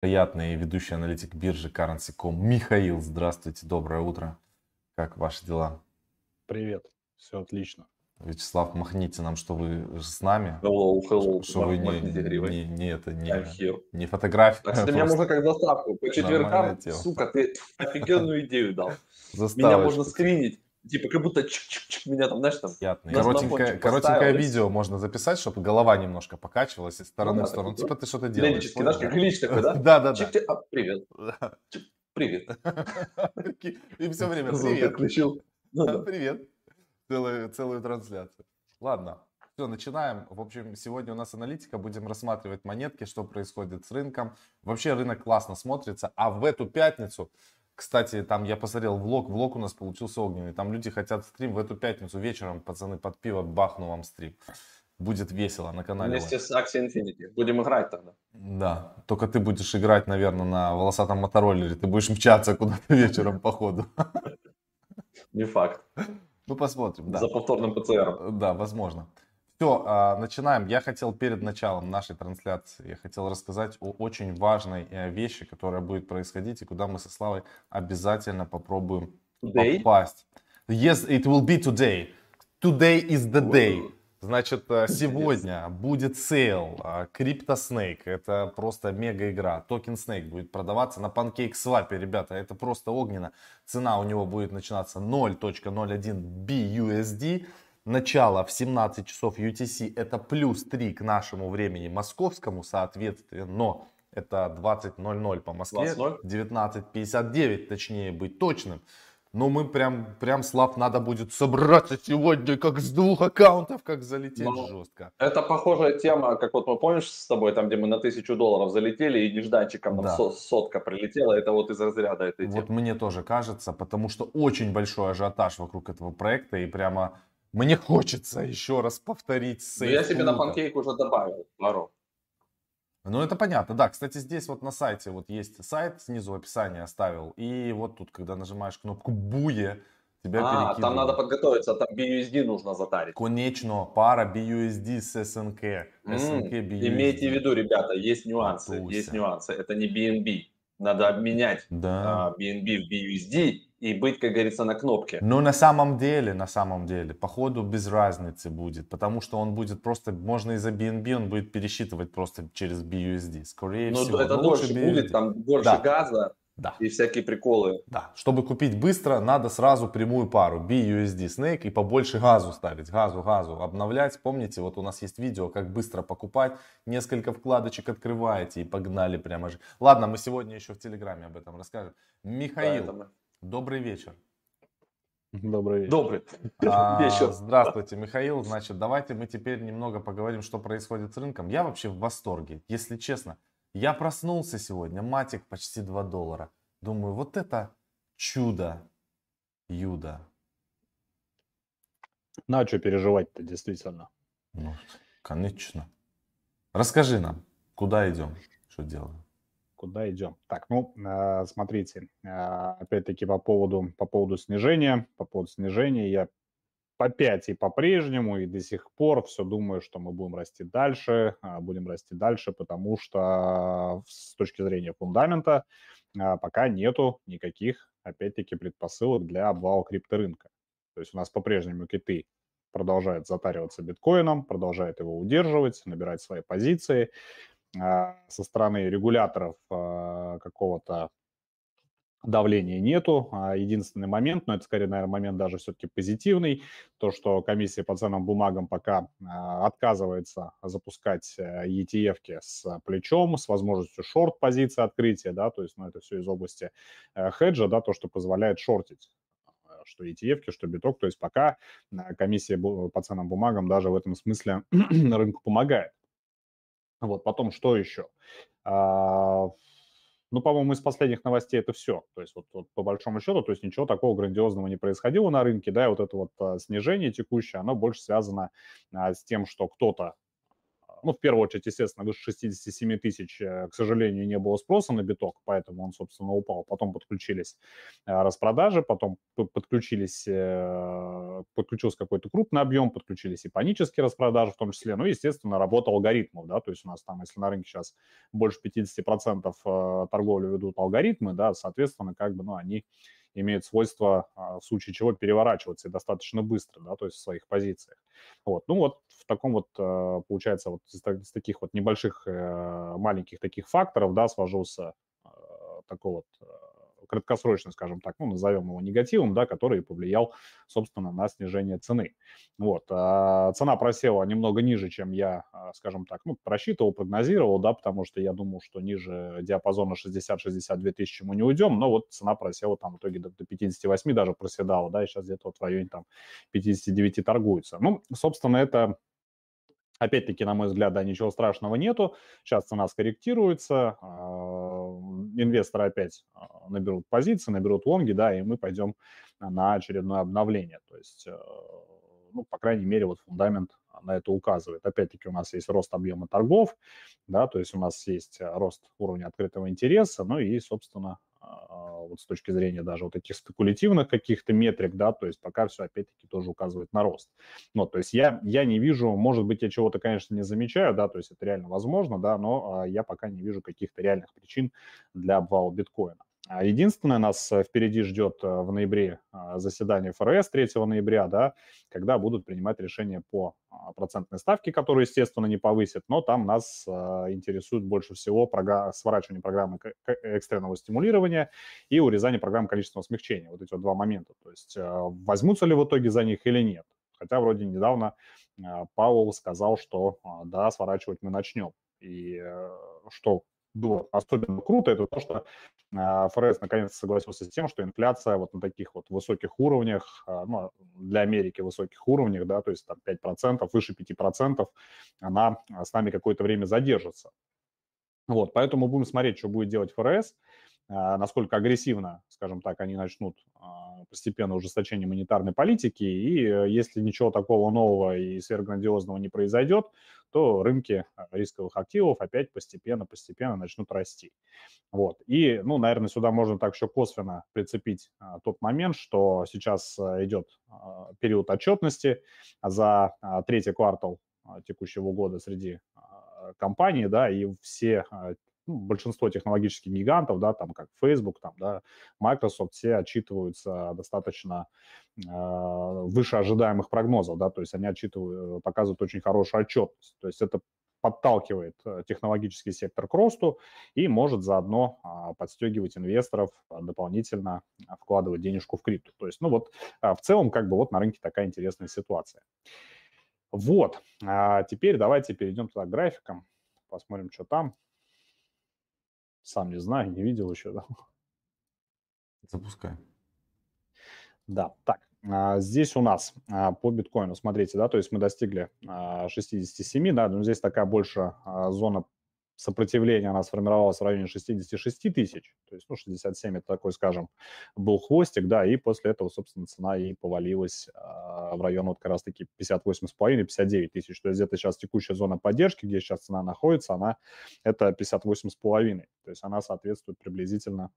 приятный ведущий аналитик биржи Currency.com Михаил. Здравствуйте, доброе утро. Как ваши дела? Привет, все отлично. Вячеслав, махните нам, что вы с нами. Hello, hello. Что вы не, не, не, это, не, не фотография. Так что меня можно как заставку. По четвергам, сука, ты офигенную идею дал. Меня можно скринить. Типа, как будто чик-чик-чик меня там, знаешь, там... Коротенькое, коротенькое видео можно записать, чтобы голова немножко покачивалась из стороны ну, в сторону. Типа, ты что-то делаешь. знаешь, как глич такой, да? Да, да, да. А, привет. Привет. И все время привет. Привет. Целую, целую трансляцию. Ладно, все, начинаем. В общем, сегодня у нас аналитика. Будем рассматривать монетки, что происходит с рынком. Вообще рынок классно смотрится. А в эту пятницу кстати, там я посмотрел влог, влог у нас получился огненный. Там люди хотят стрим в эту пятницу вечером, пацаны, под пиво бахну вам стрим. Будет весело на канале. Вместе с Axie Infinity. Будем играть тогда. Да, только ты будешь играть, наверное, на волосатом мотороллере. Ты будешь мчаться куда-то вечером по ходу. Не факт. Ну, посмотрим, да. За повторным ПЦР. Да, возможно. Все, а, начинаем. Я хотел перед началом нашей трансляции, я хотел рассказать о очень важной э, вещи, которая будет происходить и куда мы со Славой обязательно попробуем today? попасть. Yes, it will be today. Today is the day. Значит, э, сегодня будет sale Crypto Snake. Это просто мега игра. Токен Snake будет продаваться на PancakeSwap, ребята. Это просто огненно. Цена у него будет начинаться 0.01 BUSD начало в 17 часов UTC это плюс 3 к нашему времени московскому, соответственно, но это 20.00 по Москве, 19.59 точнее быть точным. Но мы прям, прям, Слав, надо будет собраться сегодня, как с двух аккаунтов, как залететь Но жестко. Это похожая тема, как вот мы помнишь с тобой, там, где мы на тысячу долларов залетели и нежданчиком нам да. сотка прилетела, это вот из разряда этой темы. Вот мне тоже кажется, потому что очень большой ажиотаж вокруг этого проекта и прямо мне хочется еще раз повторить сейф. Ну, я себе на панкейк уже добавил пару. Ну, это понятно, да. Кстати, здесь вот на сайте вот есть сайт, снизу в описании оставил. И вот тут, когда нажимаешь кнопку «Буе», тебя а, там надо подготовиться, там BUSD нужно затарить. Конечно, пара BUSD с SNK. SNK BUSD. Имейте в виду, ребята, есть нюансы, Туся. есть нюансы. Это не BNB. Надо обменять да. BNB в BUSD и быть, как говорится, на кнопке. Но на самом деле, на самом деле, походу без разницы будет, потому что он будет просто, можно из-за BNB, он будет пересчитывать просто через BUSD, скорее Но всего. это дольше BUSD. будет, там больше да. газа да. и всякие приколы. Да, чтобы купить быстро, надо сразу прямую пару BUSD Snake и побольше газу ставить, газу, газу, обновлять. Помните, вот у нас есть видео, как быстро покупать, несколько вкладочек открываете и погнали прямо же. Ладно, мы сегодня еще в Телеграме об этом расскажем. Михаил, Поэтому... Добрый вечер. Добрый вечер. Добрый а, вечер. Здравствуйте, Михаил. Значит, давайте мы теперь немного поговорим, что происходит с рынком. Я вообще в восторге, если честно. Я проснулся сегодня, матик почти 2 доллара. Думаю, вот это чудо, юда. На что переживать-то, действительно? Ну, конечно. Расскажи нам, куда идем, что делаем? Куда идем. Так, ну, э, смотрите, э, опять-таки по поводу, по поводу снижения, по поводу снижения я 5 и по-прежнему, и до сих пор все думаю, что мы будем расти дальше, а, будем расти дальше, потому что с точки зрения фундамента а, пока нету никаких, опять-таки, предпосылок для обвала крипторынка. То есть у нас по-прежнему киты продолжают затариваться биткоином, продолжают его удерживать, набирать свои позиции. А, со стороны регуляторов а, какого-то давления нету. А единственный момент, но это скорее, наверное, момент даже все-таки позитивный, то, что комиссия по ценным бумагам пока отказывается запускать э, ETF с плечом, с возможностью шорт-позиции открытия, да, то есть, ну, это все из области э, хеджа, да, то, что позволяет шортить что ETF, что биток, то есть пока комиссия по ценным бумагам даже в этом смысле рынку помогает. Вот, потом что еще? А, ну, по-моему, из последних новостей это все. То есть вот, вот по большому счету, то есть ничего такого грандиозного не происходило на рынке, да, и вот это вот а, снижение текущее, оно больше связано а, с тем, что кто-то ну, в первую очередь, естественно, выше 67 тысяч, э, к сожалению, не было спроса на биток, поэтому он, собственно, упал. Потом подключились распродажи, потом подключились, подключился какой-то крупный объем, подключились и панические распродажи в том числе. Ну, естественно, работа алгоритмов, да, то есть у нас там, если на рынке сейчас больше 50% торговли ведут алгоритмы, да, соответственно, как бы, ну, они имеют свойство а, в случае чего переворачиваться и достаточно быстро, да, то есть в своих позициях. Вот, ну вот в таком вот, а, получается, вот из таких вот небольших, э, маленьких таких факторов, да, сложился а, такой вот краткосрочный, скажем так, ну, назовем его негативом, да, который повлиял, собственно, на снижение цены. Вот. А цена просела немного ниже, чем я, а, скажем так, ну, рассчитывал, прогнозировал, да, потому что я думал, что ниже диапазона 60-62 тысячи мы не уйдем, но вот цена просела там в итоге до, до 58 даже проседала, да, и сейчас где-то вот в районе там 59 торгуется. Ну, собственно, это Опять-таки, на мой взгляд, да, ничего страшного нету. Сейчас цена скорректируется, а, инвесторы опять а, наберут позиции, наберут лонги, да, и мы пойдем на очередное обновление. То есть, э, ну, по крайней мере, вот фундамент на это указывает. Опять-таки, у нас есть рост объема торгов, да, то есть у нас есть рост уровня открытого интереса, ну и, собственно, вот с точки зрения даже вот этих спекулятивных каких-то метрик, да, то есть пока все опять-таки тоже указывает на рост. Ну, то есть я, я не вижу, может быть, я чего-то, конечно, не замечаю, да, то есть это реально возможно, да, но а, я пока не вижу каких-то реальных причин для обвала биткоина. А единственное, нас э, впереди ждет э, в ноябре а, заседание ФРС 3 ноября, да, когда будут принимать решения по а, процентной ставке, которую, естественно, не повысят, но там нас интересует больше всего сворачивание программы экстренного стимулирования и урезание программы количественного смягчения. Вот эти вот два момента. То есть возьмутся ли в итоге за них или нет. Хотя вроде недавно Пауэлл сказал, что да, сворачивать мы начнем. И э, что было особенно круто, это то, что а, ФРС наконец согласился с тем, что инфляция вот на таких вот высоких уровнях, а, ну, для Америки высоких уровнях, да, то есть там 5%, выше 5%, она с нами какое-то время задержится. Вот, поэтому будем смотреть, что будет делать ФРС. А, насколько агрессивно, скажем так, они начнут а, постепенно ужесточение монетарной политики, и э, если ничего такого нового и сверхграндиозного не произойдет, то рынки а, рисковых активов опять постепенно-постепенно начнут расти. Вот. И, ну, наверное, сюда можно так еще косвенно прицепить тот момент, что сейчас идет период отчетности за третий квартал текущего года среди компаний, да, и все ну, большинство технологических гигантов, да, там как Facebook, там, да, Microsoft, все отчитываются достаточно э, выше ожидаемых прогнозов, да, то есть они отчитывают, показывают очень хорошую отчетность. То есть это подталкивает э, технологический сектор к росту и может заодно а, подстегивать инвесторов а, дополнительно вкладывать денежку в крипту. То есть, ну вот, в целом, как бы вот на рынке такая интересная ситуация. Вот, а теперь давайте перейдем туда к графикам, посмотрим, что там. Сам не знаю, не видел еще. Да? Запускай. Да, так, а, здесь у нас а, по биткоину, смотрите, да, то есть мы достигли 67, да, но здесь такая больше зона сопротивление у нас сформировалось в районе 66 тысяч, то есть, ну, 67 это такой, скажем, был хвостик, да, и после этого, собственно, цена и повалилась э, в район вот как раз-таки 58,5-59 тысяч, то есть где-то сейчас текущая зона поддержки, где сейчас цена находится, она, это 58,5, то есть она соответствует приблизительно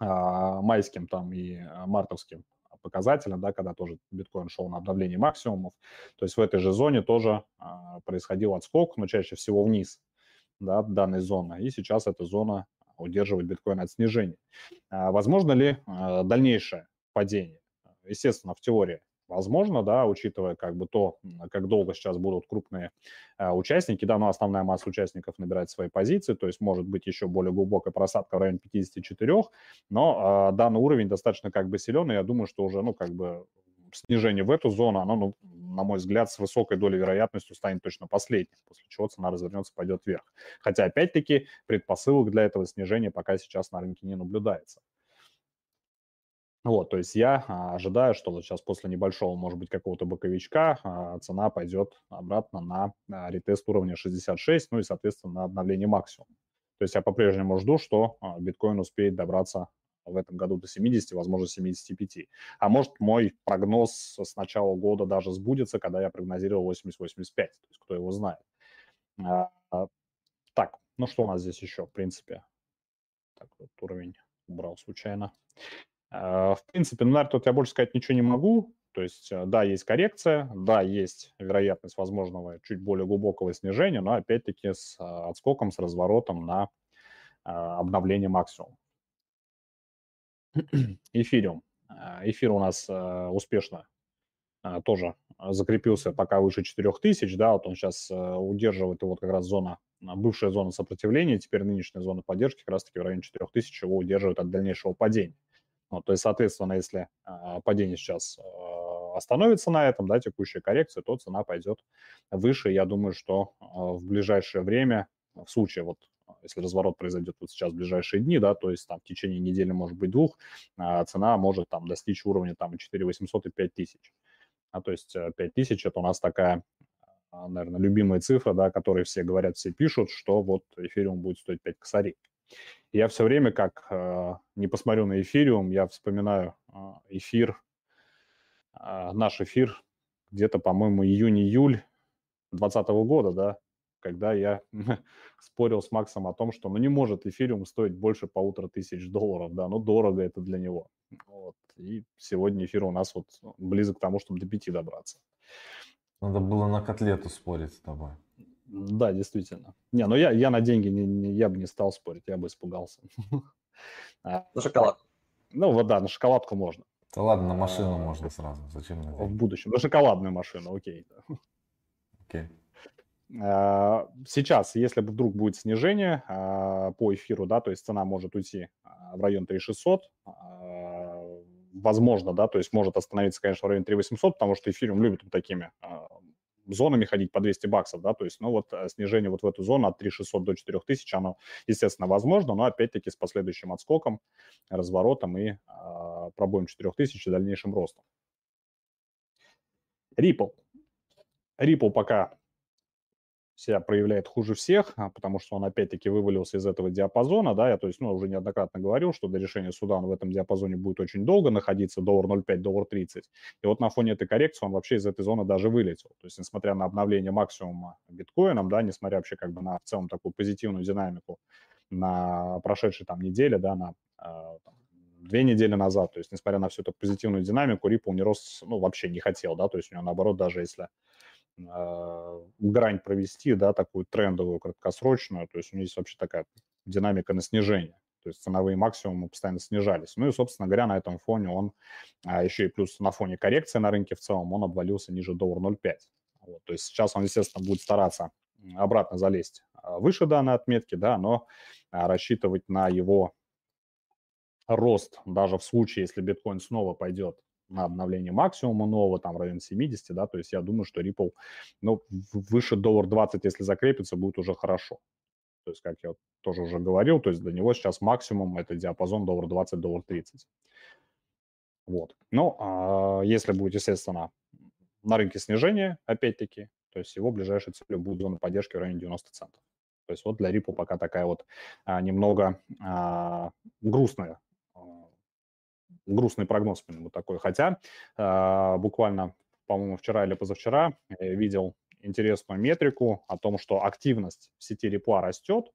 э, майским там и мартовским показателям, да, когда тоже биткоин шел на обновление максимумов. То есть в этой же зоне тоже а, происходил отскок, но чаще всего вниз да, данной зоны. И сейчас эта зона удерживает биткоин от снижения. А возможно ли а, дальнейшее падение? Естественно, в теории возможно, да, учитывая как бы то, как долго сейчас будут крупные а, участники, да, но основная масса участников набирает свои позиции, то есть может быть еще более глубокая просадка в районе 54, но данный уровень достаточно как бы силен, и я думаю, что уже, ну, как бы снижение в эту зону, оно, ну, на мой взгляд, с высокой долей вероятностью станет точно последним, после чего цена развернется, пойдет вверх. Хотя, опять-таки, предпосылок для этого снижения пока сейчас на рынке не наблюдается. Вот, то есть я а, ожидаю, что вот сейчас после небольшого, может быть, какого-то боковичка а, цена пойдет обратно на а, ретест уровня 66, ну и, соответственно, на обновление максимума. То есть я по-прежнему жду, что биткоин успеет добраться в этом году до 70, возможно, 75. А может, мой прогноз с начала года даже сбудется, когда я прогнозировал 80-85, то есть кто его знает. А, так, ну что у нас здесь еще, в принципе? Так, вот уровень убрал случайно. В принципе, ну, наверное, тут я больше сказать ничего не могу. То есть, э, да, есть коррекция, да, есть вероятность возможного чуть более глубокого снижения, но опять-таки с а, отскоком, с разворотом на а, обновление максимума. Эфириум. А, эфир у нас успешно тоже закрепился пока выше 4000, да, вот он сейчас удерживает вот как раз зона, бывшая зона сопротивления, теперь нынешняя зона поддержки как раз-таки в районе 4000 его удерживает от дальнейшего падения. Вот, то есть, соответственно, если падение сейчас остановится на этом, да, текущая коррекция, то цена пойдет выше. Я думаю, что а, в ближайшее время, в случае вот если разворот произойдет вот сейчас в ближайшие дни, да, то есть там в течение недели, может быть, двух, а, цена может там достичь уровня там 4 800 и 5 тысяч. А, то есть 5 э, тысяч – это у нас такая, а, наверное, любимая цифра, да, которой все говорят, все пишут, что вот эфириум будет стоить 5 косарей. Я все время, как э, не посмотрю на эфириум, я вспоминаю эфир а, наш эфир где-то, по-моему, июнь-июль 2020 года, да, когда я спорил с Максом о том, что ну, не может эфириум стоить больше полутора тысяч долларов, да, но дорого это для него. Вот. И сегодня эфир у нас вот близок к тому, чтобы до пяти добраться. Надо было на котлету спорить с тобой. Да, действительно. Не, ну я, я на деньги не, не, я бы не стал спорить, я бы испугался. На шоколадку. Ну вот да, на шоколадку можно. Да ладно, на машину можно сразу. Зачем на В будущем. На шоколадную машину, окей. Окей. А, сейчас, если вдруг будет снижение а, по эфиру, да, то есть цена может уйти а, в район 3600, возможно, да, то есть может остановиться, конечно, в районе 3800, потому что эфириум любит вот такими зонами ходить по 200 баксов, да, то есть, ну, вот снижение вот в эту зону от 3600 до 4000, оно, естественно, возможно, но опять-таки с последующим отскоком, разворотом и э, пробоем 4000 и дальнейшим ростом. Ripple. Ripple пока себя проявляет хуже всех, а, потому что он опять-таки вывалился из этого диапазона, да, я то есть, ну, уже неоднократно говорил, что до решения суда он в этом диапазоне будет очень долго находиться, доллар 0,5, доллар 30, и вот на фоне этой коррекции он вообще из этой зоны даже вылетел, то есть, несмотря на обновление максимума биткоином, да, несмотря вообще как бы на в целом такую позитивную динамику на прошедшей там неделе, да, на э, там, две недели назад, то есть, несмотря на всю эту позитивную динамику, Ripple не рос, ну, вообще не хотел, да, то есть у него наоборот, даже если грань провести, да, такую трендовую, краткосрочную, то есть у него есть вообще такая динамика на снижение. То есть ценовые максимумы постоянно снижались. Ну и, собственно говоря, на этом фоне он, а еще и плюс на фоне коррекции на рынке в целом, он обвалился ниже доллар 0,5. Вот, то есть сейчас он, естественно, будет стараться обратно залезть а, выше данной отметки, да, но а, рассчитывать на его рост даже в случае, если биткоин снова пойдет на обновление максимума нового, там в районе 70, да, то есть я думаю, что Ripple, ну, выше доллар 20, если закрепится, будет уже хорошо. То есть, как я тоже уже говорил, то есть для него сейчас максимум это диапазон доллар 20, доллар 30. Вот. Ну, а если будет, естественно, на рынке снижение, опять-таки, то есть его ближайшей целью будет зона поддержки в районе 90 центов. То есть вот для Ripple пока такая вот а, немного а, грустная грустный прогноз по нему такой. Хотя э, буквально, по-моему, вчера или позавчера я видел интересную метрику о том, что активность в сети репла растет,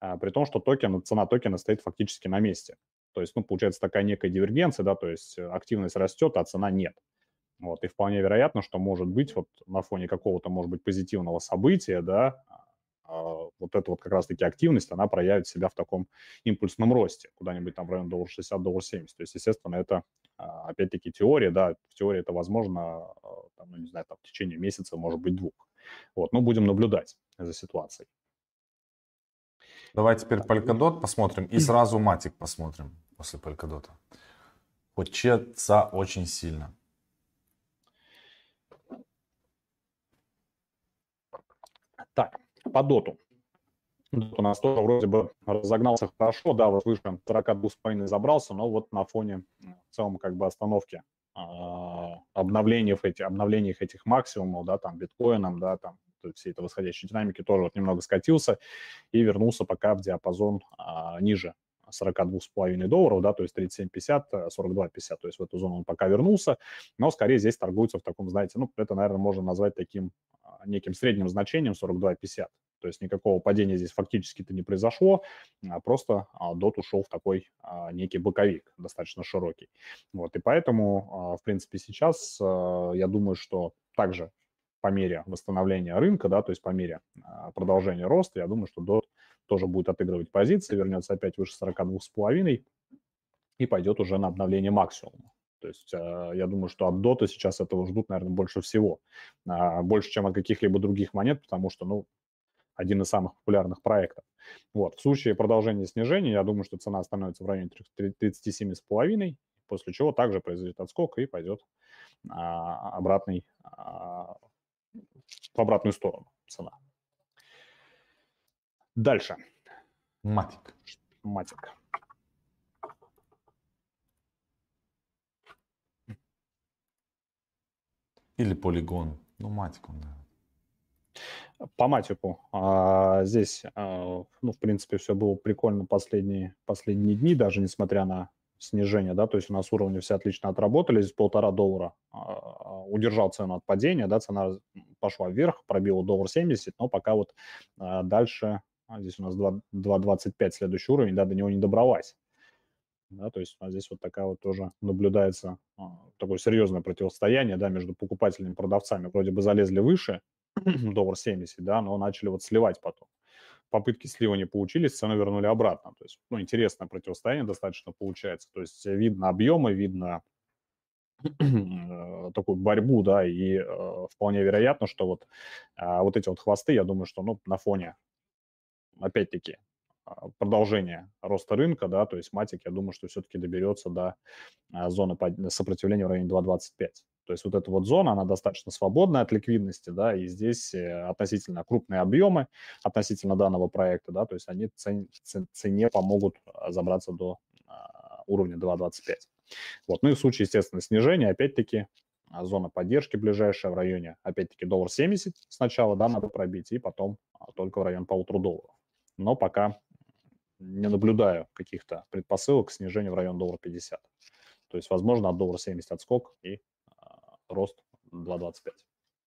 э, при том, что токен, цена токена стоит фактически на месте. То есть, ну, получается такая некая дивергенция, да, то есть активность растет, а цена нет. Вот, и вполне вероятно, что может быть вот на фоне какого-то, может быть, позитивного события, да, вот эта вот как раз-таки активность, она проявит себя в таком импульсном росте, куда-нибудь там в район доллар 60, доллар 70. То есть, естественно, это а, опять-таки теория, да, в теории это возможно, а, там, ну, не знаю, там, в течение месяца, может быть, двух. Вот, но будем наблюдать за ситуацией. Давай теперь Polkadot посмотрим и сразу Матик посмотрим после Polkadot. Хочется очень сильно. Так, по доту. Дот у нас тоже вроде бы разогнался хорошо, да, вот выше 42,5 забрался, но вот на фоне в целом как бы остановки обновлений, эти, обновлений этих максимумов, да, там биткоином, да, там все это восходящей динамики тоже вот немного скатился и вернулся пока в диапазон а, ниже 42,5 долларов, да, то есть 37,50, 42,50, то есть в эту зону он пока вернулся, но скорее здесь торгуется в таком, знаете, ну, это, наверное, можно назвать таким неким средним значением 42,50. То есть никакого падения здесь фактически-то не произошло, а просто DOT ушел в такой некий боковик, достаточно широкий. Вот, и поэтому, в принципе, сейчас я думаю, что также по мере восстановления рынка, да, то есть по мере продолжения роста, я думаю, что DOT тоже будет отыгрывать позиции, вернется опять выше 42,5 и пойдет уже на обновление максимума. То есть я думаю, что от Дота сейчас этого ждут, наверное, больше всего. Больше, чем от каких-либо других монет, потому что, ну, один из самых популярных проектов. Вот. В случае продолжения снижения, я думаю, что цена становится в районе 37,5, после чего также произойдет отскок и пойдет а, обратный, а, в обратную сторону цена. Дальше. Матик. Матик. Или полигон. Ну, матик он, да. По матику. А, здесь, а, ну, в принципе, все было прикольно последние, последние дни, даже несмотря на снижение, да, то есть у нас уровни все отлично отработали, здесь полтора доллара а, удержал цену от падения, да, цена пошла вверх, пробила доллар 70, но пока вот а, дальше, а, здесь у нас 2.25 следующий уровень, да, до него не добралась. Да, то есть нас здесь вот такая вот тоже наблюдается а, такое серьезное противостояние, да, между покупателями и продавцами. Вроде бы залезли выше, доллар 70, да, но начали вот сливать потом. Попытки слива не получились, цену вернули обратно. То есть, ну, интересное противостояние достаточно получается. То есть видно объемы, видно такую борьбу, да, и э, вполне вероятно, что вот, э, вот эти вот хвосты, я думаю, что, ну, на фоне, опять-таки, а, продолжение роста рынка, да, то есть матик, я думаю, что все-таки доберется до а, зоны сопротивления в районе 2.25. То есть вот эта вот зона, она достаточно свободная от ликвидности, да, и здесь э, относительно крупные объемы относительно данного проекта, да, то есть они цен, цене помогут а, забраться до уровня 2.25. Вот, ну и в случае, естественно, снижения, опять-таки, зона поддержки ближайшая в районе, опять-таки, доллар 70 сначала, да, надо пробить, и потом только в район полутора долларов. Но пока не наблюдаю каких-то предпосылок к снижению в район доллара 50. То есть, возможно, от доллара 70 отскок и а, рост 2.25.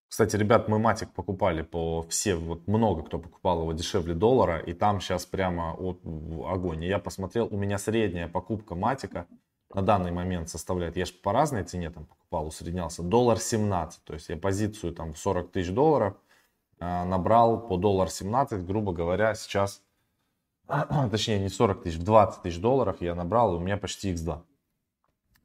Кстати, ребят, мы матик покупали по все, вот много кто покупал его дешевле доллара, и там сейчас прямо от, огонь. И я посмотрел, у меня средняя покупка матика на данный момент составляет, я же по разной цене там покупал, усреднялся, доллар 17. То есть я позицию там в 40 тысяч долларов набрал по доллар 17, грубо говоря, сейчас точнее не 40 тысяч, в 20 тысяч долларов я набрал, и у меня почти x2.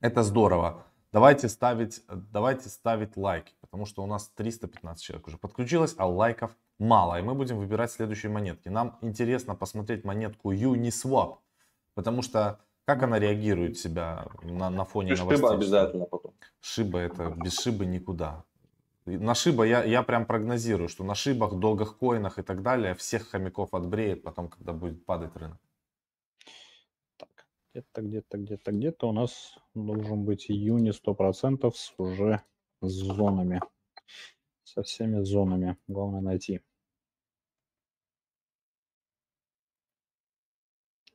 Это здорово. Давайте ставить, давайте ставить лайки, потому что у нас 315 человек уже подключилось, а лайков мало. И мы будем выбирать следующие монетки. Нам интересно посмотреть монетку Uniswap, потому что как она реагирует себя на, на фоне новостей? Шиба обязательно потом. Шиба это, без шибы никуда. На шиба я, я прям прогнозирую, что на шибах, долгах коинах и так далее всех хомяков отбреет потом, когда будет падать рынок. Так, где-то, где-то, где-то, где-то у нас должен быть июня 100% с уже с зонами. Со всеми зонами. Главное найти.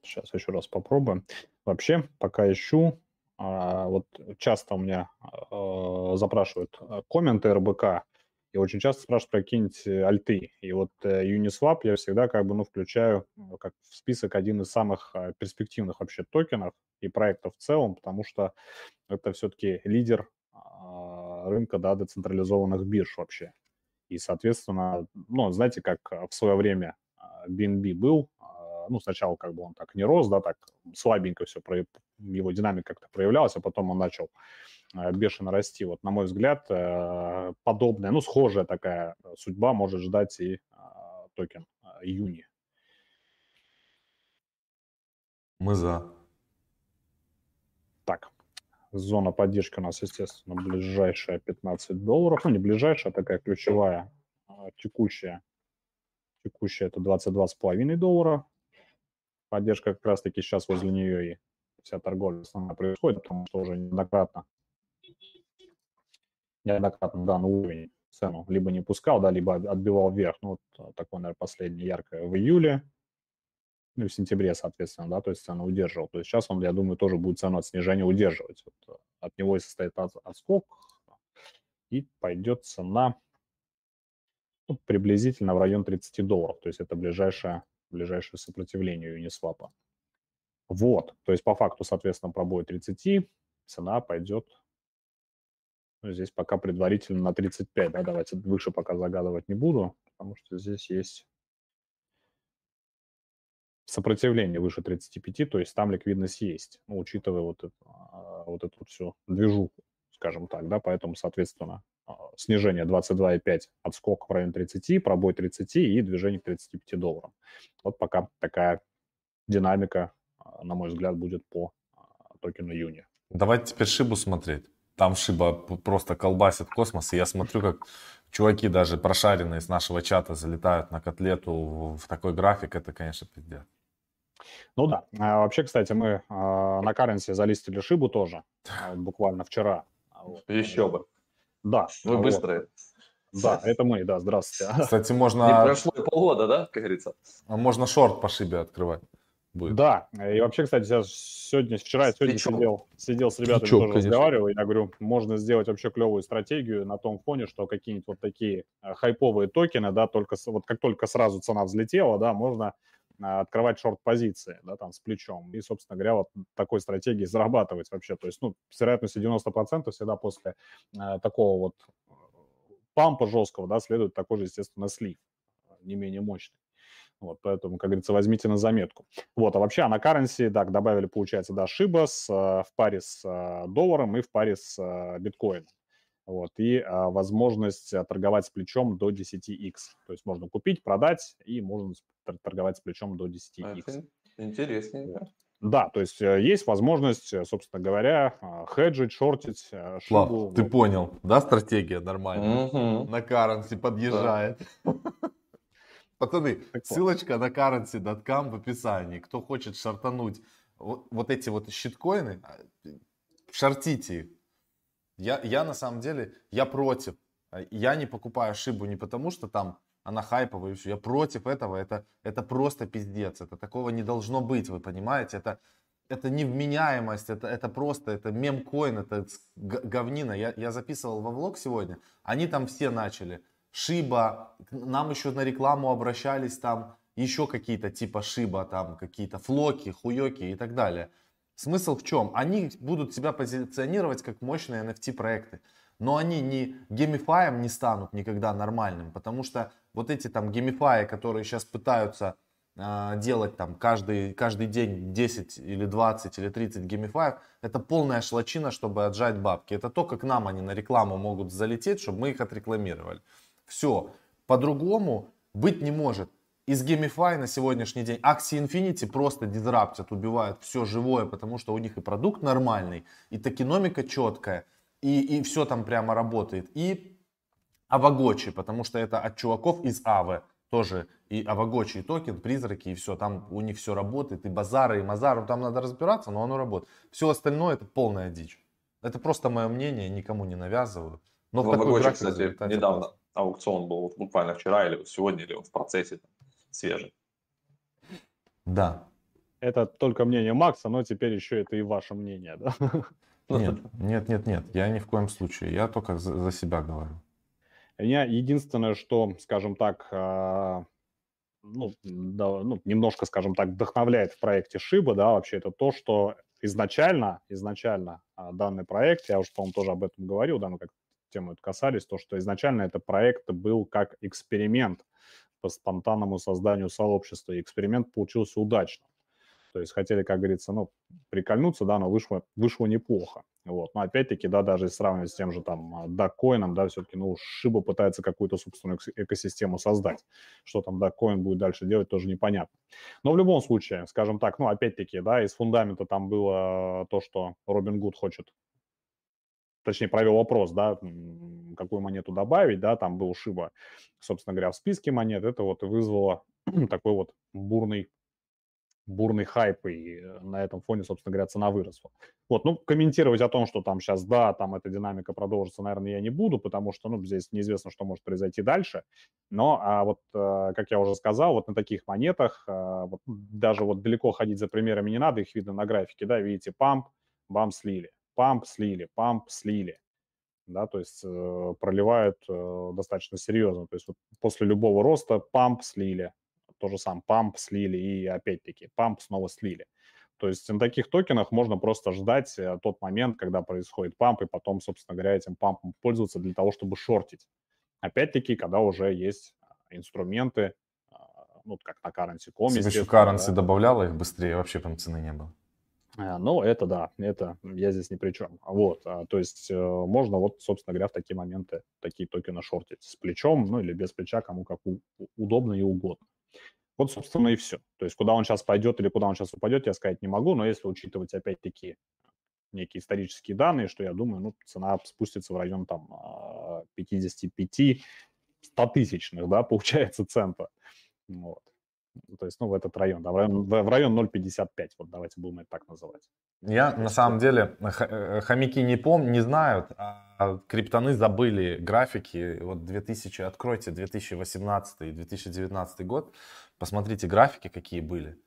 Сейчас еще раз попробуем. Вообще, пока ищу, вот часто у меня а, запрашивают а, комменты РБК, и очень часто спрашивают про какие-нибудь альты. И вот э, Uniswap я всегда как бы, ну, включаю как в список один из самых перспективных вообще токенов и проектов в целом, потому что это все-таки лидер рынка, да, децентрализованных бирж вообще. И, соответственно, ну, знаете, как в свое время BNB был ну, сначала как бы он так не рос, да, так слабенько все, про, его динамика как-то проявлялась, а потом он начал э, бешено расти. Вот, на мой взгляд, э, подобная, ну, схожая такая судьба может ждать и а, токен Юни. Мы за. Так, зона поддержки у нас, естественно, ближайшая 15 долларов. Ну, не ближайшая, а такая ключевая, а, текущая. Текущая это 22,5 доллара. Поддержка как раз-таки сейчас возле нее и вся торговля основная происходит, потому что уже неоднократно, неоднократно данный уровень цену либо не пускал, да, либо отбивал вверх. Ну, вот такое, наверное, последнее яркое в июле. ну, в сентябре, соответственно, да, то есть цену удерживал. То есть сейчас он, я думаю, тоже будет цену от снижения удерживать. Вот, от него и состоит отскок, и пойдет цена ну, приблизительно в район 30 долларов. То есть это ближайшее, ближайшее сопротивление Uniswap. Вот, то есть по факту, соответственно, пробой 30, цена пойдет, ну, здесь пока предварительно на 35, да, давайте выше пока загадывать не буду, потому что здесь есть сопротивление выше 35, то есть там ликвидность есть, ну, учитывая вот, это, а, вот эту всю движуху, скажем так, да, поэтому, соответственно, снижение 22,5, отскок в район 30, пробой 30 и движение к 35 долларам. Вот пока такая динамика, а, на мой взгляд, будет по токену Юни. Давайте теперь Шибу смотреть. Там Шиба просто колбасит космос, и я смотрю, как чуваки даже прошаренные с нашего чата залетают на котлету в такой график, это, конечно, пиздец. Ну да. А вообще, кстати, мы а, на Currency залистили Шибу тоже, а, буквально вчера. Вот. Еще бы. Да. Вы вот. быстрые. Да, это мы, да, здравствуйте. Кстати, можно... Не прошло полгода, да, как говорится? Можно шорт по шибе открывать. Будет. Да, и вообще, кстати, я сегодня, вчера, сегодня сидел, сидел с ребятами, Плечок, тоже конечно. разговаривал, я говорю, можно сделать вообще клевую стратегию на том фоне, что какие-нибудь вот такие хайповые токены, да, только вот как только сразу цена взлетела, да, можно а, открывать шорт-позиции, да, там, с плечом. И, собственно говоря, вот такой стратегии зарабатывать вообще. То есть, ну, с вероятностью 90% всегда после э, такого вот э, пампа жесткого, да, следует такой же, естественно, слив, не менее мощный. Вот, поэтому, как говорится, возьмите на заметку. Вот, а вообще, а на currency, так, добавили, получается, да, Шиба с, э, в паре с э, долларом и в паре с биткоином. Вот, и а, возможность торговать с плечом до 10x. То есть можно купить, продать, и можно торговать с плечом до 10x. Это интересненько. Да, то есть есть возможность, собственно говоря, хеджить, шортить. Шибу. Слав, ты понял, да, стратегия нормальная? Угу. На currency подъезжает. Да. Пацаны, ссылочка на currency.com в описании. Кто хочет шартануть вот, вот эти вот щиткоины, а, шортите их. Я, я на самом деле, я против. Я не покупаю шибу не потому, что там она хайповая и все. Я против этого. Это, это просто пиздец. Это такого не должно быть, вы понимаете? Это, это невменяемость, это, это просто, это мемкоин, это говнина. Я, я записывал во влог сегодня, они там все начали. Шиба, нам еще на рекламу обращались там еще какие-то типа Шиба, там какие-то флоки, хуёки и так далее. Смысл в чем? Они будут себя позиционировать как мощные NFT проекты. Но они не геймифаем не станут никогда нормальным, потому что вот эти там геймифаи, которые сейчас пытаются э, делать там каждый, каждый день 10 или 20 или 30 геймифаев, это полная шлачина, чтобы отжать бабки. Это то, как нам они на рекламу могут залететь, чтобы мы их отрекламировали. Все. По-другому быть не может. Из GameFi на сегодняшний день акции Infinity просто disrupt ят, убивают все живое, потому что у них и продукт нормальный, и токеномика четкая, и, и все там прямо работает. И Aavegotchi, потому что это от чуваков из Aave тоже и Aavegotchi, и токен, призраки, и все, там у них все работает, и базары, и мазару, там надо разбираться, но оно работает. Все остальное это полная дичь. Это просто мое мнение, никому не навязываю. Но в, в Aavegotchi, кстати, недавно, аукцион был вот буквально вчера или сегодня, или в процессе там, свежий. Да. Это только мнение Макса, но теперь еще это и ваше мнение, да? Нет, нет, нет, нет, я ни в коем случае, я только за, за себя говорю. Меня единственное, что, скажем так, а, ну, да, ну, немножко, скажем так, вдохновляет в проекте Шиба, да, вообще это то, что изначально, изначально а, данный проект, я уже, по-моему, тоже об этом говорил, да, мы как тему это касались, то, что изначально этот проект был как эксперимент по спонтанному созданию сообщества, и эксперимент получился удачным. То есть хотели, как говорится, ну, прикольнуться, да, но вышло, вышло неплохо. Вот. Но опять-таки, да, даже сравнивать с тем же там даккоином, да, все-таки, ну, Шиба пытается какую-то собственную экосистему создать. Что там даккоин будет дальше делать, тоже непонятно. Но в любом случае, скажем так, ну, опять-таки, да, из фундамента там было то, что Робин Гуд хочет точнее, провел опрос, да, какую монету добавить, да, там был Шиба, собственно говоря, в списке монет, это вот вызвало такой вот бурный бурный хайп, и э, на этом фоне, собственно говоря, цена выросла. Вот, ну, комментировать о том, что там сейчас, да, там эта динамика продолжится, наверное, я не буду, потому что, ну, здесь неизвестно, что может произойти дальше. Но, а вот, э, как я уже сказал, вот на таких монетах, э, вот, даже вот далеко ходить за примерами не надо, их видно на графике, да, видите, памп, бам, слили, памп, слили, памп, слили да, то есть э, проливают э, достаточно серьезно. То есть вот после любого роста памп слили, то же самое, памп слили и опять-таки памп снова слили. То есть на таких токенах можно просто ждать э, тот момент, когда происходит памп, и потом, собственно говоря, этим пампом пользоваться для того, чтобы шортить. Опять-таки, когда уже есть инструменты, а, ну, как на currency.com. Если бы еще currency да. добавляла их быстрее, вообще там цены не было. А, но это да, это я здесь ни при чем. Вот, то есть э, можно вот, собственно говоря, в такие моменты такие токены шортить с плечом, ну или без плеча, кому как удобно и угодно. Вот, собственно, и все. То есть куда он сейчас пойдет или куда он сейчас упадет, я сказать не могу, но если учитывать опять-таки некие исторические данные, что я думаю, ну, цена спустится в район там 55 100 тысячных, да, получается, цента. Вот. То есть, ну, в этот район, да, в район, в район 0,55, вот давайте будем это так называть. Я на самом деле, э, хомяки не помню, не знают, а криптоны забыли графики. Вот 2000, откройте 2018 и 2019 год, посмотрите графики, какие были.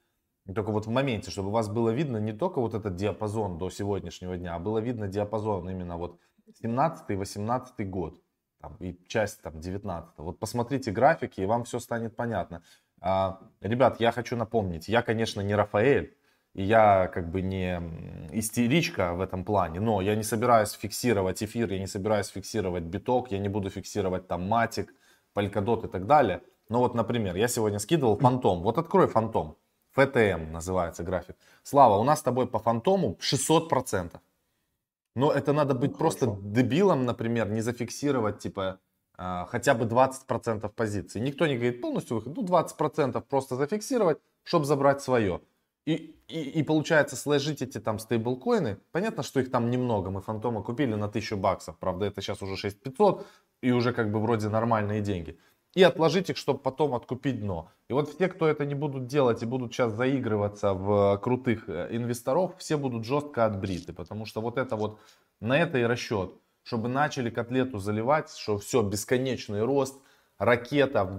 И только вот в моменте, чтобы у вас было видно не только вот этот диапазон до сегодняшнего дня, а было видно диапазон именно вот 17-18 год там, и часть там 19 Вот посмотрите графики, и вам все станет понятно. А, ребят, я хочу напомнить, я, конечно, не Рафаэль, и я как бы не истеричка в этом плане, но я не собираюсь фиксировать эфир, я не собираюсь фиксировать биток, я не буду фиксировать там матик, полькадот и так далее. Но вот, например, я сегодня скидывал фантом. Вот открой фантом. ФТМ называется график. Слава, у нас с тобой по фантому 600%. Но это надо быть ну, просто дебилом, например, не зафиксировать, типа, хотя бы 20% позиций. Никто не говорит полностью выход, ну 20% просто зафиксировать, чтобы забрать свое. И, и, и получается сложить эти там стейблкоины. Понятно, что их там немного. Мы фантома купили на 1000 баксов. Правда, это сейчас уже 6500 и уже как бы вроде нормальные деньги. И отложить их, чтобы потом откупить дно. И вот все, кто это не будут делать и будут сейчас заигрываться в крутых э, инвесторов, все будут жестко отбриты. Потому что вот это вот, на это и расчет чтобы начали котлету заливать, что все, бесконечный рост, ракета.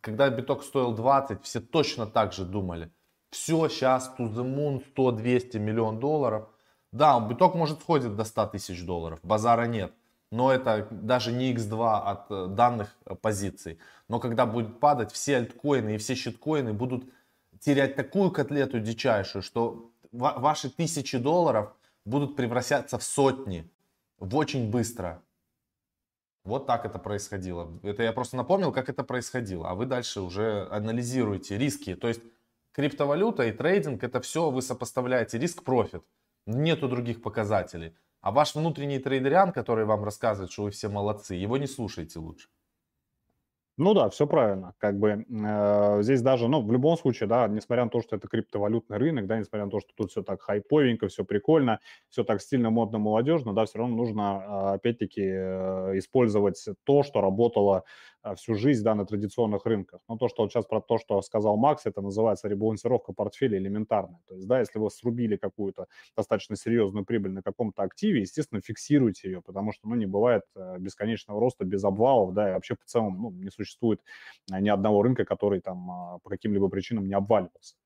Когда биток стоил 20, все точно так же думали. Все, сейчас to the moon, 100-200 миллион долларов. Да, биток может сходит до 100 тысяч долларов, базара нет. Но это даже не x2 от э, данных э, позиций. Но когда будет падать, все альткоины и все щиткоины будут терять такую котлету дичайшую, что ваши тысячи долларов будут превращаться в сотни в очень быстро. Вот так это происходило. Это я просто напомнил, как это происходило. А вы дальше уже анализируете риски. То есть криптовалюта и трейдинг это все вы сопоставляете риск-профит. Нету других показателей. А ваш внутренний трейдериан, который вам рассказывает, что вы все молодцы, его не слушайте лучше. Ну да, все правильно. Как бы э, здесь даже, ну, в любом случае, да, несмотря на то, что это криптовалютный рынок, да, несмотря на то, что тут все так хайповенько, все прикольно, все так стильно, модно, молодежно, да, все равно нужно, э, опять-таки, э, использовать то, что работало а, всю жизнь да, на традиционных рынках. Но то, что вот сейчас про то, что сказал Макс, это называется ребалансировка портфеля элементарная. То есть, да, если вы срубили какую-то достаточно серьезную прибыль на каком-то активе, естественно, фиксируйте ее, потому что, ну, не бывает э, бесконечного роста без обвалов, да, и вообще в целом, ну, не существует э, ни одного рынка, который там а, по каким-либо причинам не обваливался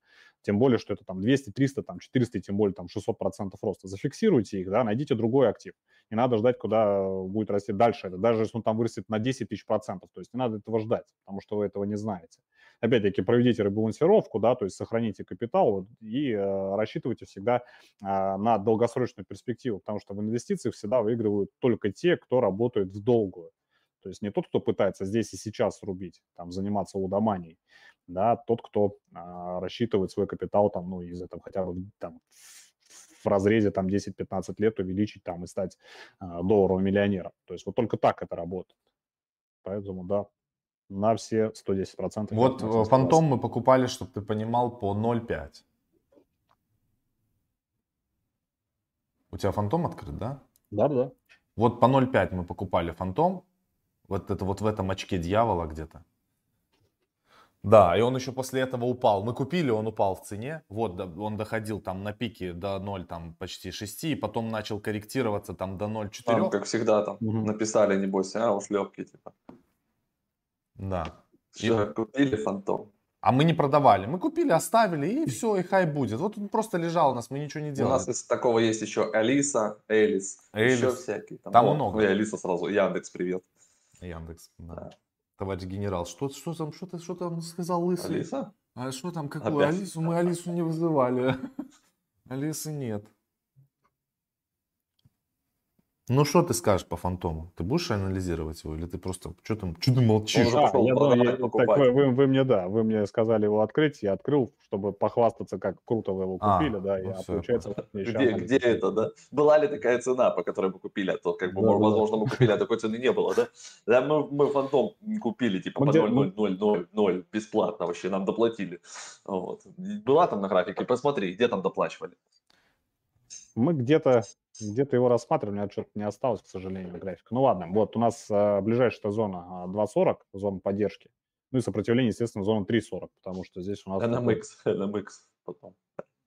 тем более, что это там 200, 300, там 400, тем более там 600% роста. Зафиксируйте их, да, найдите другой актив. Не надо ждать, куда будет расти дальше это, даже если он там вырастет на 10 тысяч процентов. То есть не надо этого ждать, потому что вы этого не знаете. Опять-таки, проведите ребалансировку, да, то есть сохраните капитал и э, рассчитывайте всегда э, на долгосрочную перспективу, потому что в инвестициях всегда выигрывают только те, кто работает в долгую. То есть не тот, кто пытается здесь и сейчас рубить, там, заниматься лудоманией, да, тот, кто а, рассчитывает свой капитал там, ну, из этого хотя бы там в разрезе там 10-15 лет увеличить там и стать а, долларовым миллионером. То есть вот только так это работает. Поэтому, да, на все 110%. Вот э, фантом мы покупали, чтобы ты понимал, по 0,5. У тебя фантом открыт, да? Да, да. Вот по 0,5 мы покупали фантом. Вот это вот в этом очке дьявола где-то. Да, и он еще после этого упал. Мы купили, он упал в цене. Вот, он доходил там на пике до 0, там почти 6, и потом начал корректироваться там до 0,4. Там, как всегда, там угу. написали, небось, а, ушлепки, типа. Да. Что, и... купили фантом? А мы не продавали. Мы купили, оставили, и все, и хай будет. Вот он просто лежал у нас, мы ничего не делали. У нас из такого есть еще Алиса, Элис, Элис. еще всякие. Там, там много. Ну и Алиса сразу. Яндекс, привет. Яндекс, да. да. Товарищ генерал, что, что там, что ты, что там сказал лысый? Алиса? А что там, какую Опять? Алису? Мы Алису не вызывали. Алисы нет. Ну, что ты скажешь по фантому? Ты будешь анализировать его или ты просто, что там, что ты молчишь? А, я думаю, я, так вы, вы, вы мне, да, вы мне сказали его открыть, я открыл, чтобы похвастаться, как круто вы его а, купили, а, да, ну а получается... Где, где это, да? Была ли такая цена, по которой мы купили, а то, как бы, да, возможно, да. мы купили, а такой цены не было, да? Да, мы, мы фантом купили, типа, по 0,000, бесплатно вообще, нам доплатили. Вот. Была там на графике, посмотри, где там доплачивали. Мы где-то где-то его рассматривали, у меня что-то не осталось, к сожалению, графика. Ну ладно, вот у нас э, ближайшая зона 2.40, зона поддержки. Ну и сопротивление, естественно, зона 3.40, потому что здесь у нас... NMX, NMX потом.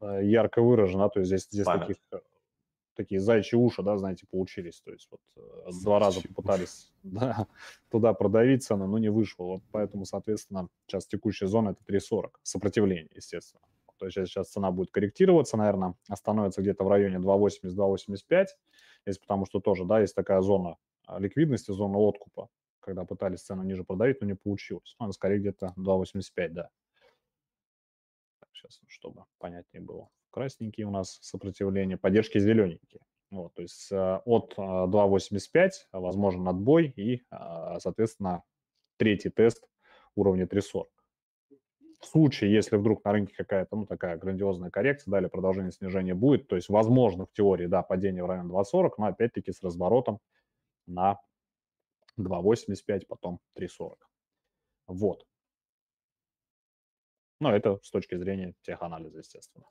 Ярко выражено, то есть здесь, здесь таких, такие зайчьи уши, да, знаете, получились. То есть вот зайчьи два раза попытались да, туда продавить цену, но не вышло. Вот поэтому, соответственно, сейчас текущая зона это 3.40, сопротивление, естественно. То есть сейчас цена будет корректироваться, наверное, остановится где-то в районе 2,80-2,85. Здесь потому что тоже, да, есть такая зона а, ликвидности, зона откупа, когда пытались цену ниже продавить, но не получилось. Ну, скорее где-то 2,85, да. Так, сейчас, чтобы понятнее было. Красненькие у нас сопротивление, поддержки зелененькие. Вот, то есть э, от 2,85 возможен отбой и, а, соответственно, третий тест уровня 3,40 в случае, если вдруг на рынке какая-то, ну, такая грандиозная коррекция, далее продолжение снижения будет, то есть, возможно, в теории, да, падение в район 2.40, но опять-таки с разворотом на 2.85, потом 3.40. Вот. Но это с точки зрения теханализа, естественно.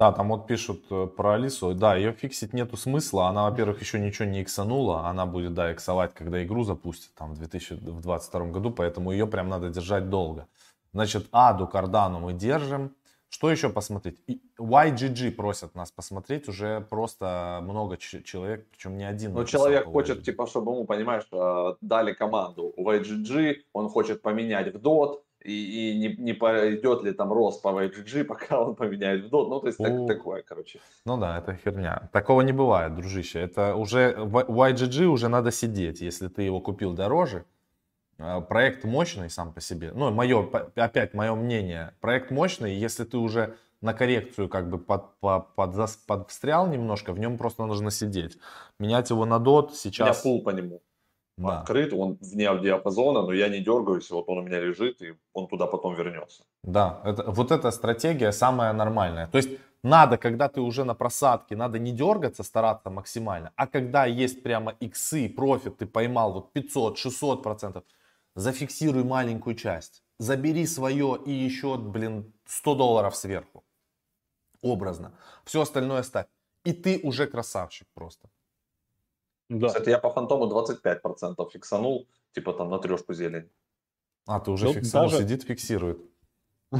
Да, там вот пишут э, про Алису. Да, ее фиксить нету смысла. Она, во-первых, еще ничего не иксанула. Она будет, да, иксовать, когда игру запустят там в 2022 году, поэтому ее прям надо держать долго. Значит, Аду Кардану мы держим. Что еще посмотреть? YGG просят нас посмотреть уже просто много человек, причем не один. Ну, человек хочет, типа, чтобы ему, понимаешь, э, дали команду у YGG, он хочет поменять в DOT, и, и не, не пойдет ли там рост по YGG, пока он поменяет в DOT. Ну, то есть так, такое, короче. Ну да, это херня. Такого не бывает, дружище. Это уже в YGG уже надо сидеть, если ты его купил дороже проект мощный сам по себе. Ну, мое, опять мое мнение. Проект мощный, если ты уже на коррекцию как бы под, под, под, подстрял немножко, в нем просто нужно сидеть. Менять его на дот сейчас... Меня пул по нему да. открыт, он вне диапазона, но я не дергаюсь, вот он у меня лежит, и он туда потом вернется. Да, это, вот эта стратегия самая нормальная. То есть надо, когда ты уже на просадке, надо не дергаться, стараться максимально, а когда есть прямо иксы, профит, ты поймал вот 500-600 процентов, зафиксируй маленькую часть, забери свое и еще, блин, 100 долларов сверху. Образно. Все остальное ставь. И ты уже красавчик просто. Да. Кстати, я по фантому 25% фиксанул, типа там на трешку зелень. А, ты уже ну, фиксанул, даже... сидит, фиксирует.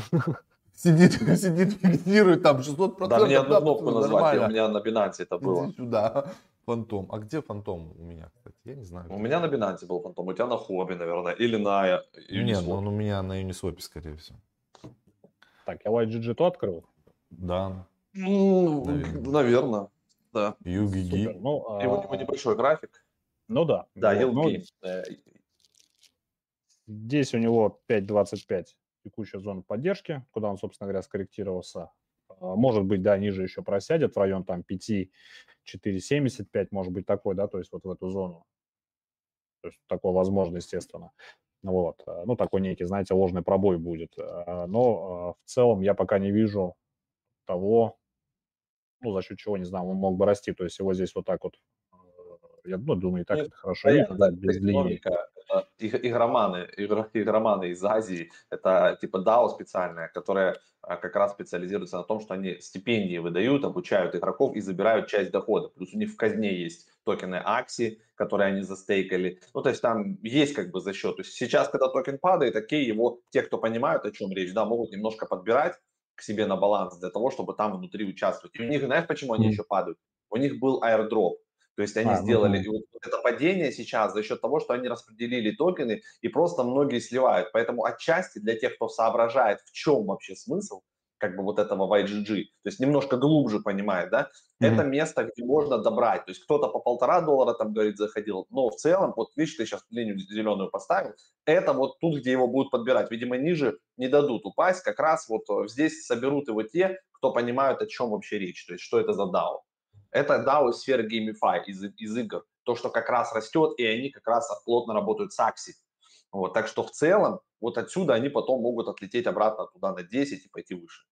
Сидит, сидит, фиксирует там 600%. Да, мне одну кнопку назвать, у меня на Binance это было. сюда. Фантом. А где фантом у меня, кстати? Я не знаю. У меня на Binance был фантом, у тебя на Хобби, наверное, или на Uniswap. Нет, ну, он у меня на Uniswap, скорее всего. Так, я YGG то открыл? Да. Ну, наверное. наверное. Да. UGG. Ну, а... Его, его небольшой график. Ну да. Да, Yield ну, Здесь у него 5.25 текущая зона поддержки, куда он, собственно говоря, скорректировался. А, может быть, да, ниже еще просядет в район там 5, 4,75, может быть, такой, да, то есть вот в эту зону. То есть такое возможно, естественно. Вот. А, ну, такой некий, знаете, ложный пробой будет. А, но в целом я пока не вижу того, ну, за счет чего, не знаю, он мог бы расти. То есть его здесь вот так вот, я ну, думаю, и так Нет, это хорошо видно, да, без линии. Э, игроманы, игроманы из Азии, это типа DAO специальная, которая э, как раз специализируется на том, что они стипендии выдают, обучают игроков и забирают часть дохода. Плюс у них в казне есть токены Axie, которые они застейкали. Ну, то есть там есть как бы за счет. То есть сейчас, когда токен падает, такие его, те, кто понимают, о чем речь, да, могут немножко подбирать к себе на баланс для того, чтобы там внутри участвовать. И у них, знаешь, почему они еще падают? У них был airdrop. То есть они а, ну сделали ну, и вот это падение сейчас за счет того, что они распределили токены и просто многие сливают. Поэтому отчасти для тех, кто соображает, в чем вообще смысл, как бы вот этого в IGG, то есть немножко глубже понимает, да, mm-hmm. это место, где можно добрать. То есть кто-то по полтора доллара там, говорит, заходил, но в целом, вот видишь, ты сейчас линию зеленую поставил, это вот тут, где его будут подбирать. Видимо, ниже не дадут упасть, как раз вот э, здесь соберут его те, кто понимают, о чем вообще речь, то есть что это за DAO. Это DAO из сферы GameFi, из, из игр. То, что как раз растет, и они как раз плотно работают с Axie. Вот, так что в целом вот отсюда они потом могут отлететь обратно туда на 10 и пойти выше.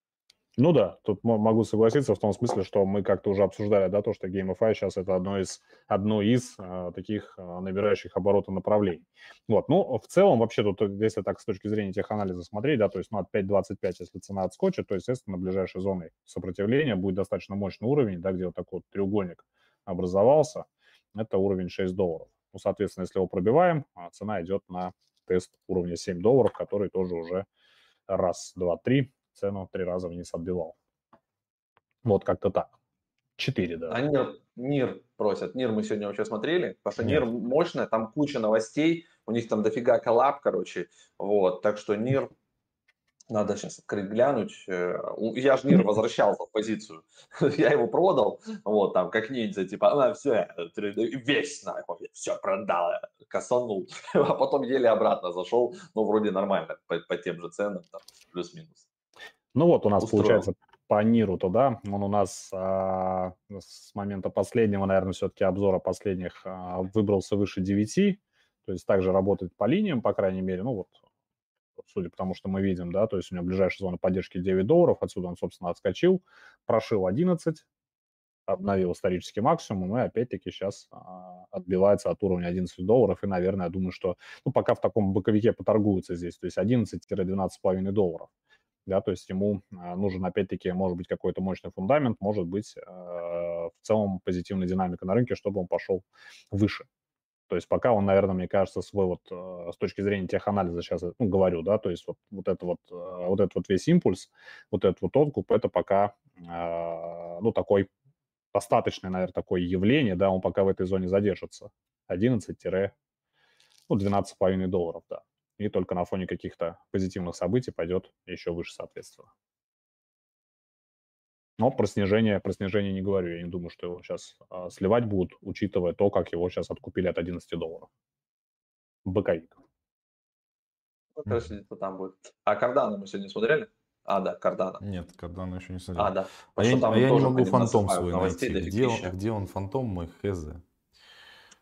Ну да, тут могу согласиться в том смысле, что мы как-то уже обсуждали, да, то, что GameFi сейчас это одно из, одно из а, таких а, набирающих обороты направлений. Вот, ну, в целом, вообще тут, если так с точки зрения теханализа смотреть, да, то есть, ну, от 5.25, если цена отскочит, то, естественно, ближайшей зоной сопротивления будет достаточно мощный уровень, да, где вот такой вот треугольник образовался, это уровень 6 долларов. Ну, соответственно, если его пробиваем, а цена идет на тест уровня 7 долларов, который тоже уже раз, два, три цену три раза вниз отбивал. Вот как-то так. Четыре, да. А НИР, НИР просят. НИР мы сегодня вообще смотрели, потому что НИР мощная, там куча новостей, у них там дофига коллаб, короче. Вот, так что НИР надо сейчас открыть, глянуть. Э, я же НИР возвращался в позицию. Я его продал, вот, там, как ниндзя, типа, а, все, весь, нахуй, все, продал, косанул. А потом еле обратно зашел, ну, вроде нормально, по, по тем же ценам, там, плюс-минус. Ну вот у нас Устроил. получается по Ниру, то да, он у нас а, с момента последнего, наверное, все-таки обзора последних а, выбрался выше 9, то есть также работает по линиям, по крайней мере, ну вот, судя по тому, что мы видим, да, то есть у него ближайшая зона поддержки 9 долларов, отсюда он, собственно, отскочил, прошил 11, обновил исторический максимум и опять-таки сейчас а, отбивается от уровня 11 долларов. И, наверное, я думаю, что ну, пока в таком боковике поторгуются здесь, то есть 11-12,5 долларов да, то есть ему а, нужен, опять-таки, может быть, какой-то мощный фундамент, может быть, а, в целом позитивная динамика на рынке, чтобы он пошел выше. То есть пока он, наверное, мне кажется, свой вот а, с точки зрения теханализа сейчас ну, говорю, да, то есть вот, вот это вот, вот этот вот весь импульс, вот этот вот откуп, это пока, ну, такой достаточное, наверное, такое явление, да, он пока в этой зоне задержится. 11 ну, 12,5 долларов, да и только на фоне каких-то позитивных событий пойдет еще выше, соответственно. Но про снижение, про снижение не говорю. Я не думаю, что его сейчас а, сливать будут, учитывая то, как его сейчас откупили от 11 долларов. Боковик. Ну, короче, там будет. А Кардана мы сегодня смотрели? А, да, Кардана. Нет, Кардана еще не смотрел. А, да. А я, а я не могу фантом свой найти. Где он, где он фантом мой, хз?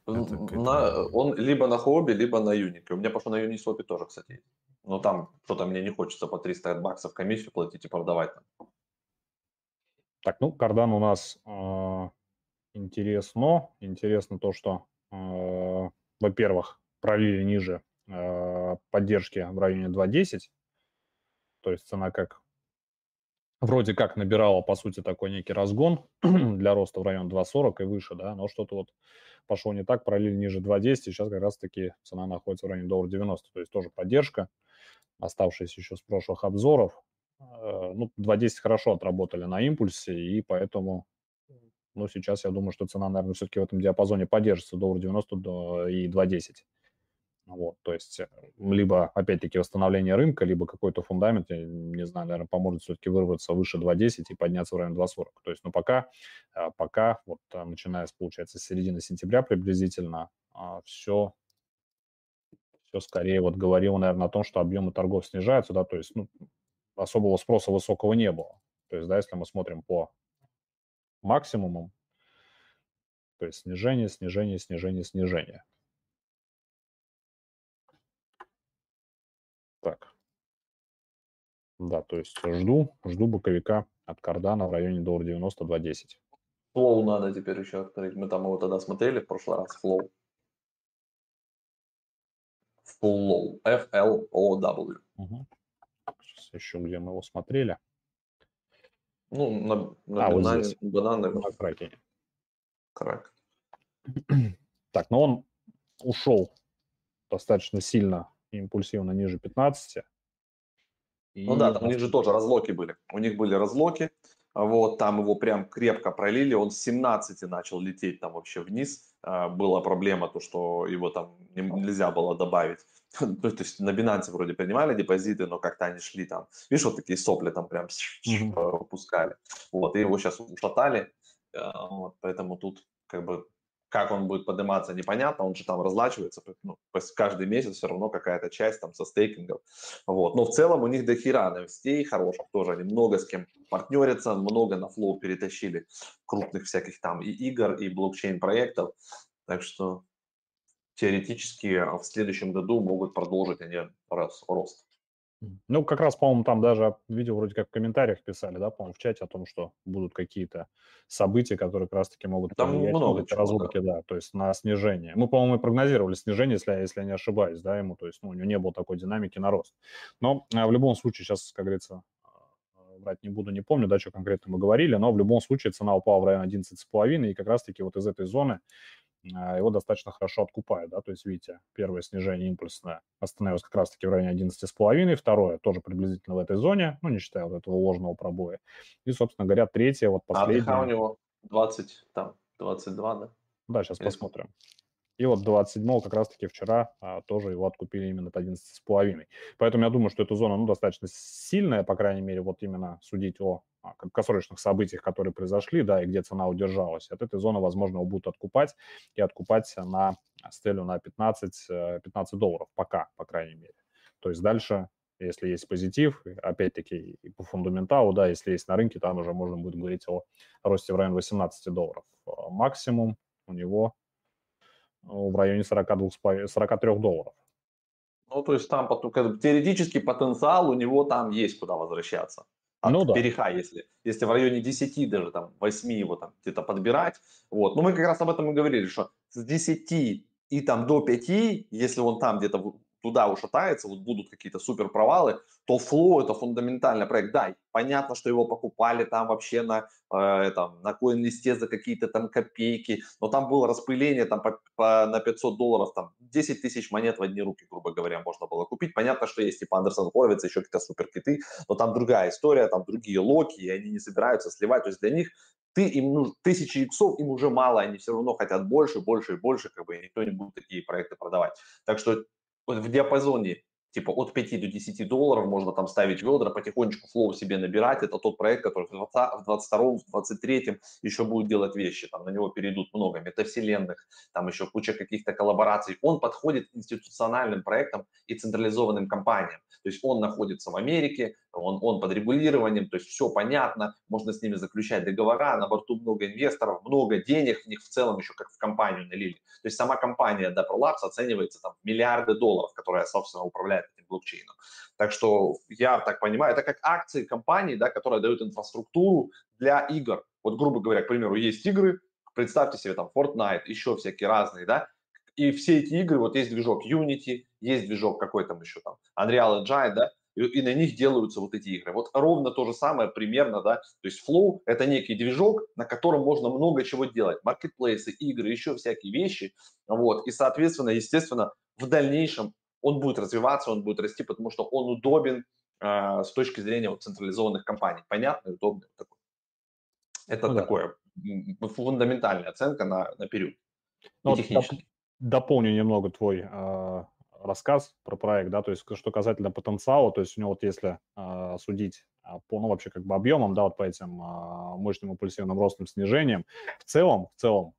На, он либо на хобби, либо на юнике. У меня пошло на юнисвопе тоже, кстати. Но там что-то мне не хочется по 300 баксов комиссию платить и продавать там. Так, ну, кардан у нас э, интересно. Интересно то, что, э, во-первых, пролили ниже э, поддержки в районе 2.10. То есть цена как вроде как набирала, по сути, такой некий разгон для роста в район 2.40 и выше, да, но что-то вот пошло не так, пролили ниже 2.10, сейчас как раз-таки цена находится в районе доллара 90, то есть тоже поддержка, оставшаяся еще с прошлых обзоров. Э, ну, 2.10 хорошо отработали на импульсе, и поэтому, ну, сейчас я думаю, что цена, наверное, все-таки в этом диапазоне поддержится, доллар 90 до, и 2.10. Вот, то есть э, либо, опять-таки, восстановление рынка, либо какой-то фундамент, я не знаю, наверное, поможет все-таки вырваться выше 2.10 и подняться в район 2.40. То есть, ну, пока, а, пока, вот, а, начиная с, получается, с середины сентября приблизительно, все, все скорее, вот, говорил, наверное, о том, что объемы торгов снижаются, да, то есть, ну, особого спроса высокого не было. То есть, да, если мы смотрим по максимумам, то есть снижение, снижение, снижение, снижение. Так. Да, то есть жду, жду боковика от Кардана в районе доллара 90 2.10. Флоу надо теперь еще открыть. Мы там его тогда смотрели в прошлый раз, флоу. Flow. F-L-O-W. Угу. Сейчас еще где мы его смотрели. Ну, на, на А, вот банане, здесь. бананы, На кракене. крак. Так, но он ушел достаточно сильно импульсивно ниже 15. Ну да, там у них же тоже разлоки были. У них были разлоки, а вот там его прям крепко пролили, он с 17 начал лететь там вообще вниз. А, Была проблема, то, что его там не- нельзя было добавить. Ну, То есть на Binance вроде принимали депозиты, но как-то они шли там. Видишь, вот такие сопли там прям э, пускали. Вот, и его сейчас ушатали. А, вот, Поэтому тут как бы как он будет подниматься, непонятно, он же там разлачивается, ну, каждый месяц все равно какая-то часть там со стейкингов. Вот. Но в целом у них до хера новостей хороших тоже, они много с кем партнерятся, много на флоу перетащили крупных всяких там и игр, и блокчейн проектов, так что теоретически а, в следующем году могут продолжить они рос- рост. Ну, как раз, по-моему, там даже видео вроде как в комментариях писали, да, по-моему, в чате о том, что будут какие-то события, которые как раз-таки могут Там повлиять на много вот эти да. то есть на снижение. Мы, по-моему, и прогнозировали снижение, если, я- если я не ошибаюсь, да, ему, то есть ну, у него не было такой динамики на рост. Но а, в любом случае, сейчас, как говорится, а, врать не буду, не помню, да, что конкретно мы говорили, но в любом случае цена упала в район 11,5, и как раз-таки вот из этой зоны его достаточно хорошо откупают, да, то есть, видите, первое снижение импульсное остановилось как раз-таки в районе 11,5, второе тоже приблизительно в этой зоне, ну, не считая вот этого ложного пробоя, и, собственно говоря, третье, вот А последнее, АДХ у него 20, там, 22, да? да, сейчас Или- посмотрим. И вот 27 как раз-таки вчера а, тоже его откупили именно от 11,5. Поэтому я думаю, что эта зона ну, достаточно сильная, по крайней мере, вот именно судить о а, краткосрочных событиях, которые произошли, да, и где цена удержалась. От этой зоны, возможно, его будут откупать и откупать на стелю на 15, э, 15 долларов пока, по крайней мере. То есть дальше, если есть позитив, опять-таки по фундаменталу, да, если есть на рынке, там уже можно будет говорить о росте в район 18 долларов. А, Максимум у него ну, в районе 42, с половиной- 43 долларов. Ну, то есть там теоретически потенциал у него там есть куда возвращаться. От Ну да. переха, если, если в районе 10, даже там 8 его там где-то подбирать. Вот. Но мы как раз об этом и говорили, что с 10 и там до 5, если он там где-то туда ушатается, вот будут какие-то супер провалы, то Flow это фундаментальный проект. Да, понятно, что его покупали там вообще на, э, этом, на коин-листе за какие-то там копейки, но там было распыление там по, по- на 500 долларов, там 10 тысяч монет в одни руки, грубо говоря, можно было купить. Понятно, что есть типа Андерсон Хоровиц, еще какие-то супер киты, но там другая история, там другие локи, и они не собираются сливать. То есть для них ты им нужен, тысячи иксов им уже мало, они все равно хотят больше, больше и больше, как бы, и никто не будет такие проекты продавать. Так что в диапазоне типа от 5 до 10 долларов можно там ставить ведра, потихонечку флоу себе набирать. Это тот проект, который в 20, в 22, в 23 еще будет делать вещи. Там на него перейдут много метавселенных, там еще куча каких-то коллабораций. Он подходит институциональным проектам и централизованным компаниям. То есть он находится в Америке, он, он под регулированием, то есть все понятно, можно с ними заключать договора, на борту много инвесторов, много денег в них в целом еще как в компанию налили. То есть сама компания Dapper Labs оценивается там в миллиарды долларов, которая, собственно, управляет этим блокчейном. Так что я так понимаю, это как акции компании, да, которые дают инфраструктуру для игр. Вот, грубо говоря, к примеру, есть игры, представьте себе там Fortnite, еще всякие разные, да, и все эти игры, вот есть движок Unity, есть движок какой там еще там, Unreal Engine, да, и, и на них делаются вот эти игры. Вот ровно то же самое примерно, да, то есть Flow – это некий движок, на котором можно много чего делать, маркетплейсы, игры, еще всякие вещи, вот, и, соответственно, естественно, в дальнейшем он будет развиваться, он будет расти, потому что он удобен э, с точки зрения вот, централизованных компаний, понятный, удобный. вот такой. Это Ну да. такое м, фундаментальная оценка на, на период. Ну, и вот технически. дополню немного твой э, рассказ про проект, да, то есть что касательно потенциала, то есть у него вот если э, судить а, по, ну, вообще как бы объемам, да, вот по этим а, мощным импульсивным ростным снижениям, в целом, в целом,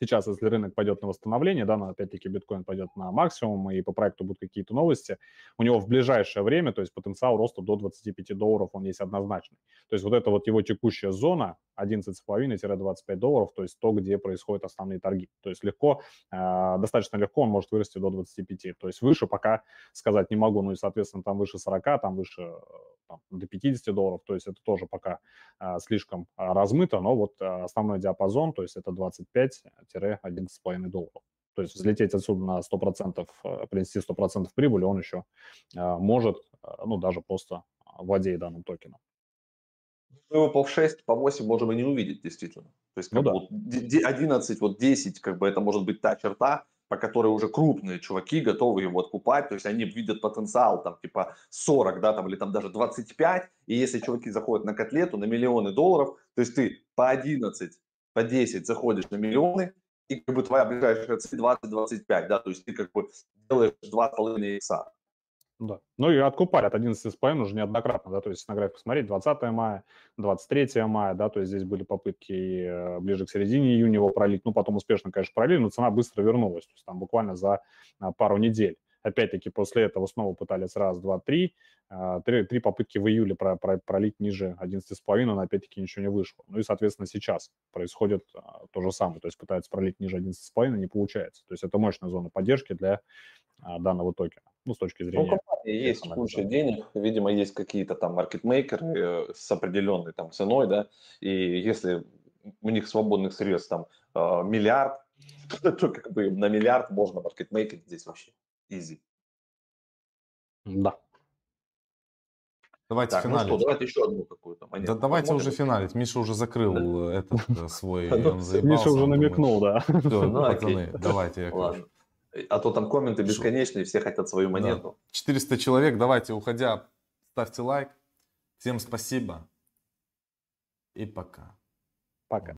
сейчас, если рынок пойдет на восстановление, да, опять-таки биткоин пойдет на максимум, и по проекту будут какие-то новости, у него в ближайшее время, то есть потенциал роста до 25 долларов, он есть однозначный. То есть вот это вот его текущая зона 11,5-25 долларов, то есть то, где происходят основные торги. То есть легко, э, достаточно легко он может вырасти до 25. То есть выше пока сказать не могу, ну и, соответственно, там выше 40, там выше э, там, до 50 долларов, то есть это тоже пока а, слишком а, размыто, но вот основной диапазон, то есть это 25-11,5 долларов. То есть взлететь отсюда на 100%, э, принести 100% прибыли он еще может, ну, даже просто владея данным токеном. Мы его по 6, по 8 можем и не увидеть, действительно. То есть, как ну, бы, да. вот 11, вот 10, как бы это может быть та черта, по которой уже крупные чуваки готовы его откупать, то есть они видят потенциал там типа 40, да, там или там даже 25, и если чуваки заходят на котлету на миллионы долларов, то есть ты по 11, по 10 заходишь на миллионы, и как бы твоя ближайшая цель 20-25, да, то есть ты как бы делаешь 2,5 икса. Да. Ну и откупали от 11,5 уже неоднократно, да, то есть на график посмотреть, 20 мая, 23 мая, да, то есть здесь были попытки э, ближе к середине июня его пролить, ну потом успешно, конечно, пролили, но цена быстро вернулась, то есть там буквально за а, пару недель. Опять-таки после этого снова пытались раз, два, три, а, три, три попытки в июле про, про, пролить ниже 11,5, но опять-таки ничего не вышло. Ну и, соответственно, сейчас происходит а, то же самое, то есть пытаются пролить ниже 11,5, не получается. То есть это мощная зона поддержки для данного токена, ну, с точки ну, зрения... Ну, есть куча денег, видимо, есть какие-то там маркетмейкеры э, с определенной там ценой, да, и если у них свободных средств там миллиард, то как бы на миллиард можно маркетмейкерить здесь вообще easy. Да. Давайте так, финалить. Ну что, давайте еще одну какую-то монету. Да давайте уже финалить. Миша уже закрыл да. этот э, свой, Миша уже намекнул, да. Все, ну, пацаны, давайте Ладно. А то там комменты бесконечные, все хотят свою монету. Да. 400 человек, давайте, уходя, ставьте лайк. Всем спасибо и пока. Пока.